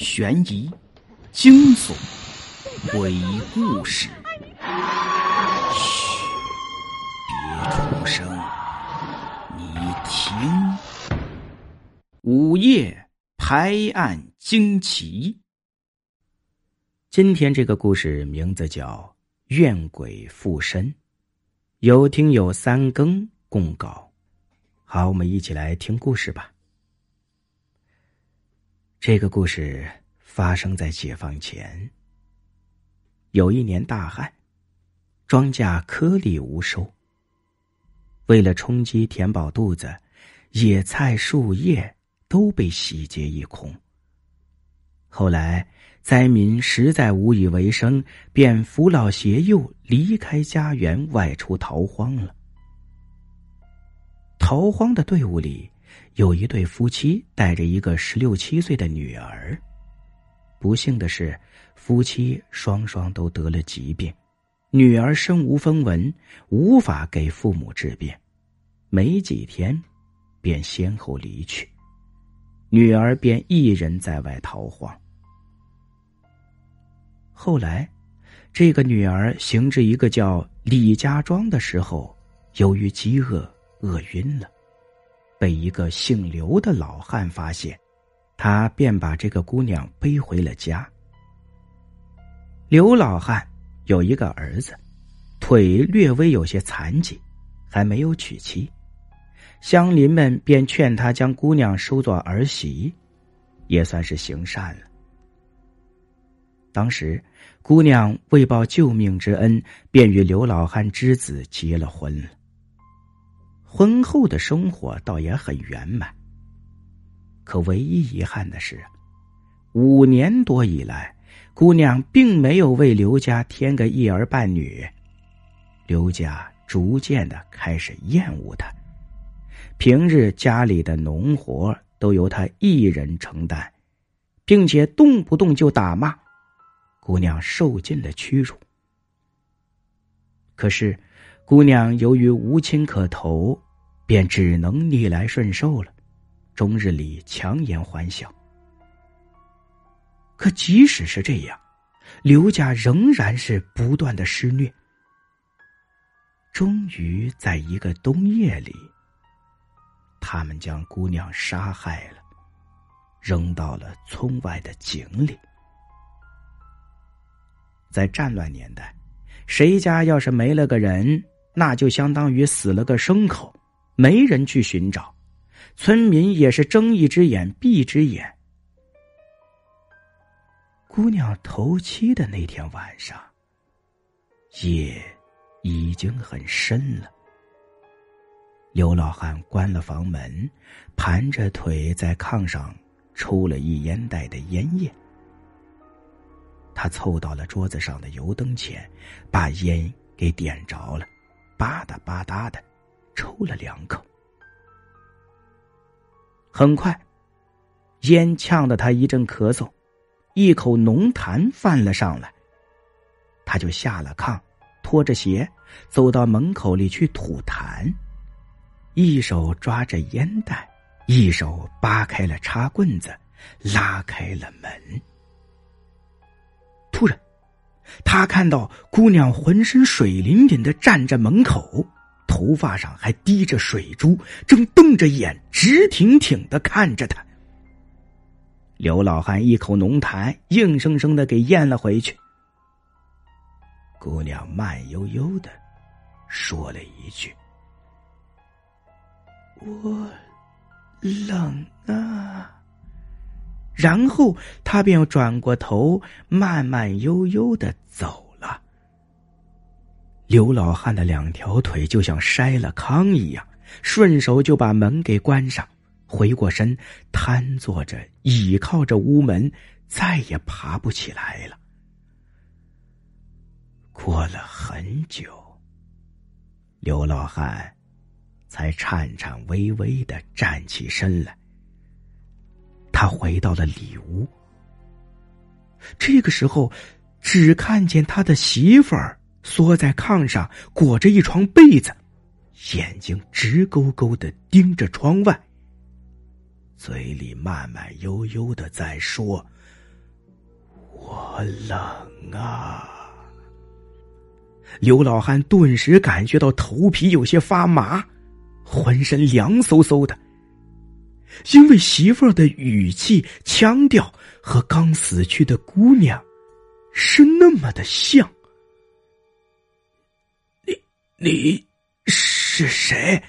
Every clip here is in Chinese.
悬疑、惊悚、鬼故事。嘘，别出声，你听。午夜拍案惊奇。今天这个故事名字叫《怨鬼附身》，有听友三更供稿。好，我们一起来听故事吧。这个故事发生在解放前。有一年大旱，庄稼颗粒无收。为了充饥填饱肚子，野菜树叶都被洗劫一空。后来灾民实在无以为生，便扶老携幼离开家园，外出逃荒了。逃荒的队伍里。有一对夫妻带着一个十六七岁的女儿，不幸的是，夫妻双双都得了疾病，女儿身无分文，无法给父母治病，没几天，便先后离去，女儿便一人在外逃荒。后来，这个女儿行至一个叫李家庄的时候，由于饥饿，饿晕了。被一个姓刘的老汉发现，他便把这个姑娘背回了家。刘老汉有一个儿子，腿略微有些残疾，还没有娶妻，乡邻们便劝他将姑娘收做儿媳，也算是行善了。当时，姑娘为报救命之恩，便与刘老汉之子结了婚了。婚后的生活倒也很圆满，可唯一遗憾的是，五年多以来，姑娘并没有为刘家添个一儿半女，刘家逐渐的开始厌恶她，平日家里的农活都由她一人承担，并且动不动就打骂，姑娘受尽了屈辱。可是。姑娘由于无亲可投，便只能逆来顺受了，终日里强颜欢笑。可即使是这样，刘家仍然是不断的施虐。终于在一个冬夜里，他们将姑娘杀害了，扔到了村外的井里。在战乱年代，谁家要是没了个人？那就相当于死了个牲口，没人去寻找，村民也是睁一只眼闭一只眼。姑娘头七的那天晚上，夜已经很深了。刘老汉关了房门，盘着腿在炕上抽了一烟袋的烟叶。他凑到了桌子上的油灯前，把烟给点着了。吧嗒吧嗒的，抽了两口。很快，烟呛得他一阵咳嗽，一口浓痰泛了上来。他就下了炕，拖着鞋走到门口里去吐痰，一手抓着烟袋，一手扒开了插棍子，拉开了门。突然。他看到姑娘浑身水淋淋的站在门口，头发上还滴着水珠，正瞪着眼直挺挺的看着他。刘老汉一口浓痰硬生生的给咽了回去。姑娘慢悠悠的说了一句：“我冷啊。”然后他便转过头，慢慢悠悠的走。刘老汉的两条腿就像筛了糠一样，顺手就把门给关上，回过身，瘫坐着，倚靠着屋门，再也爬不起来了。过了很久，刘老汉才颤颤巍巍的站起身来。他回到了里屋，这个时候，只看见他的媳妇儿缩在炕上，裹着一床被子，眼睛直勾勾的盯着窗外，嘴里慢慢悠悠的在说：“我冷啊！刘老汉顿时感觉到头皮有些发麻，浑身凉飕飕的。因为媳妇儿的语气、腔调和刚死去的姑娘是那么的像。你是谁？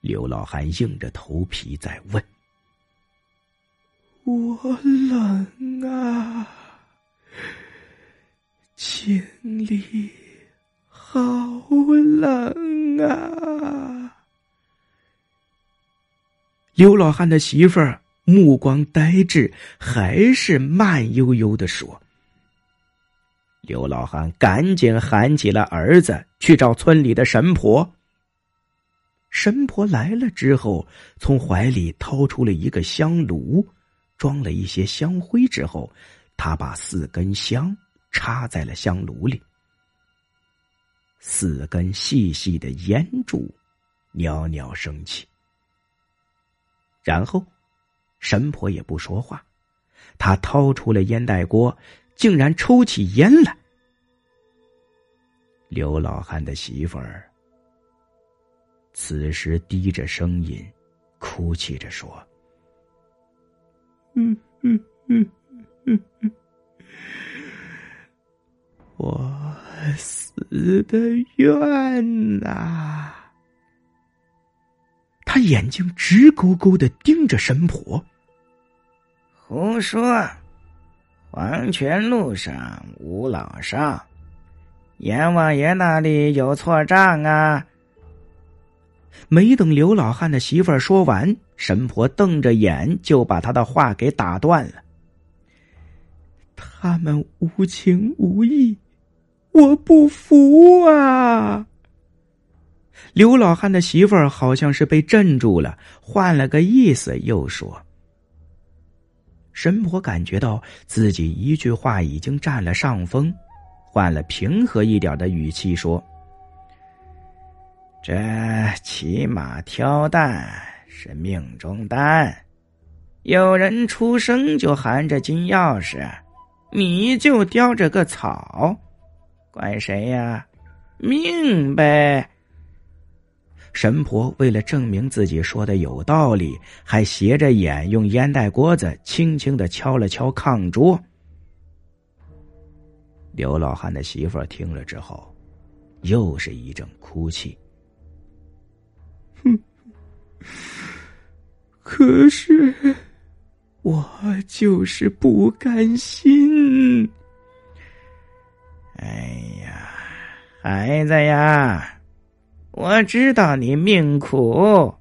刘老汉硬着头皮在问。我冷啊，经理好冷啊！刘老汉的媳妇儿目光呆滞，还是慢悠悠的说：“刘老汉赶紧喊起了儿子去找村里的神婆。神婆来了之后，从怀里掏出了一个香炉。”装了一些香灰之后，他把四根香插在了香炉里。四根细细的烟柱袅袅升起。然后，神婆也不说话，她掏出了烟袋锅，竟然抽起烟来。刘老汉的媳妇儿此时低着声音，哭泣着说。嗯嗯嗯嗯嗯，我死的冤呐！他眼睛直勾勾的盯着神婆。胡说！黄泉路上无老少，阎王爷那里有错账啊！没等刘老汉的媳妇儿说完，神婆瞪着眼就把他的话给打断了。他们无情无义，我不服啊！刘老汉的媳妇儿好像是被镇住了，换了个意思又说：“神婆感觉到自己一句话已经占了上风，换了平和一点的语气说。”这骑马挑担是命中担，有人出生就含着金钥匙，你就叼着个草，怪谁呀？命呗！神婆为了证明自己说的有道理，还斜着眼用烟袋锅子轻轻的敲了敲炕桌。刘老汉的媳妇听了之后，又是一阵哭泣。哼，可是我就是不甘心。哎呀，孩子呀，我知道你命苦，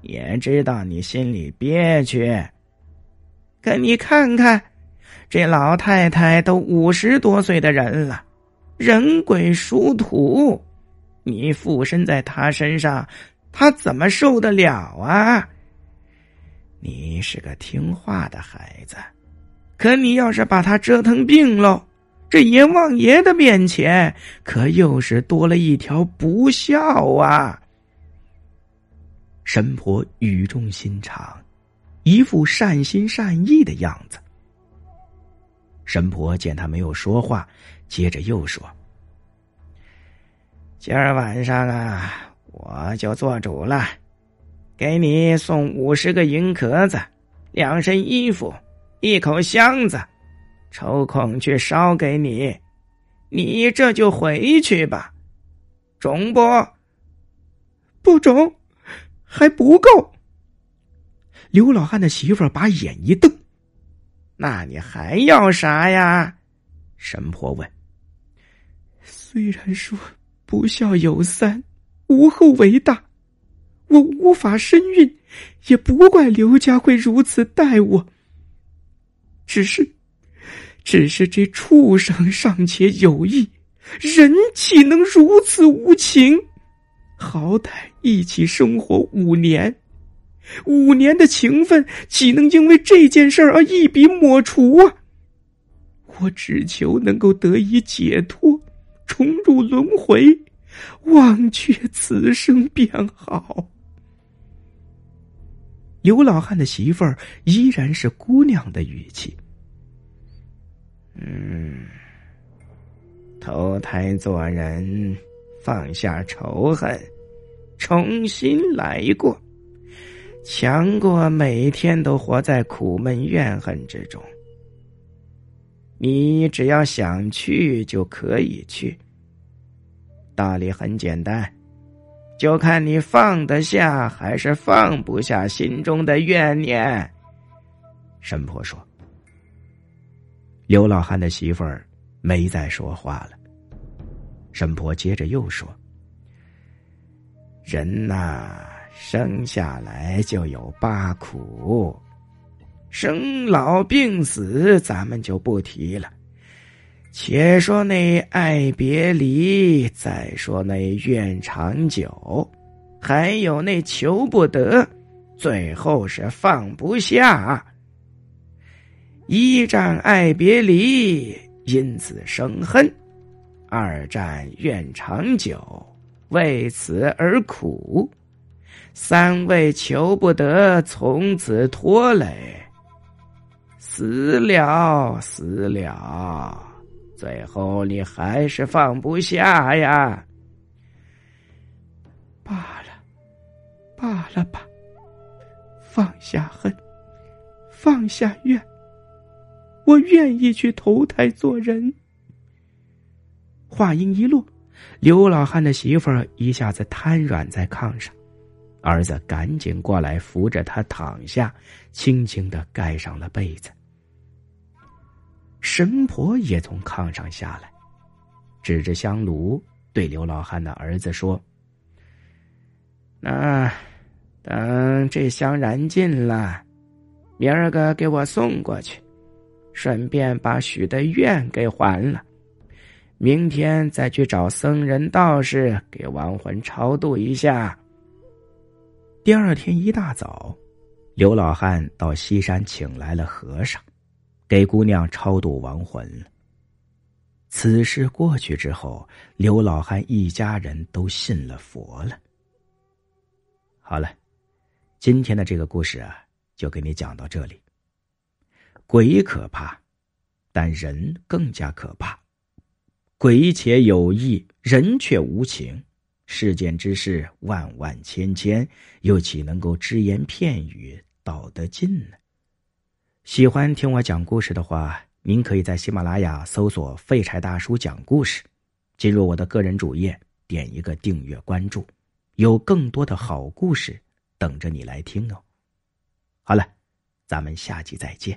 也知道你心里憋屈。可你看看，这老太太都五十多岁的人了，人鬼殊途，你附身在她身上。她怎么受得了啊？你是个听话的孩子，可你要是把她折腾病了，这阎王爷的面前可又是多了一条不孝啊！神婆语重心长，一副善心善意的样子。神婆见他没有说话，接着又说：“今儿晚上啊。”我就做主了，给你送五十个银壳子，两身衣服，一口箱子，抽空去烧给你。你这就回去吧，中不？不中，还不够。刘老汉的媳妇儿把眼一瞪：“那你还要啥呀？”神婆问。虽然说不孝有三。无后为大，我无法身孕，也不怪刘家会如此待我。只是，只是这畜生尚且有意，人岂能如此无情？好歹一起生活五年，五年的情分岂能因为这件事而一笔抹除啊？我只求能够得以解脱，重入轮回。忘却此生便好。刘老汉的媳妇儿依然是姑娘的语气。嗯，投胎做人，放下仇恨，重新来过，强过每天都活在苦闷怨恨之中。你只要想去就可以去，道理很简单，就看你放得下还是放不下心中的怨念。神婆说。刘老汉的媳妇儿没再说话了。神婆接着又说：“人呐，生下来就有八苦，生老病死咱们就不提了。且说那爱别离，再说那怨长久，还有那求不得，最后是放不下。”一战爱别离，因此生恨；二战怨长久，为此而苦；三位求不得，从此拖累。死了，死了，最后你还是放不下呀！罢了，罢了吧，放下恨，放下怨。我愿意去投胎做人。话音一落，刘老汉的媳妇儿一下子瘫软在炕上，儿子赶紧过来扶着他躺下，轻轻的盖上了被子。神婆也从炕上下来，指着香炉对刘老汉的儿子说：“那等这香燃尽了，明儿个给我送过去。”顺便把许的愿给还了，明天再去找僧人道士给亡魂超度一下。第二天一大早，刘老汉到西山请来了和尚，给姑娘超度亡魂。此事过去之后，刘老汉一家人都信了佛了。好了，今天的这个故事啊，就给你讲到这里。鬼可怕，但人更加可怕。鬼且有意，人却无情。世间之事万万千千，又岂能够只言片语道得尽呢？喜欢听我讲故事的话，您可以在喜马拉雅搜索“废柴大叔讲故事”，进入我的个人主页，点一个订阅关注，有更多的好故事等着你来听哦。好了，咱们下集再见。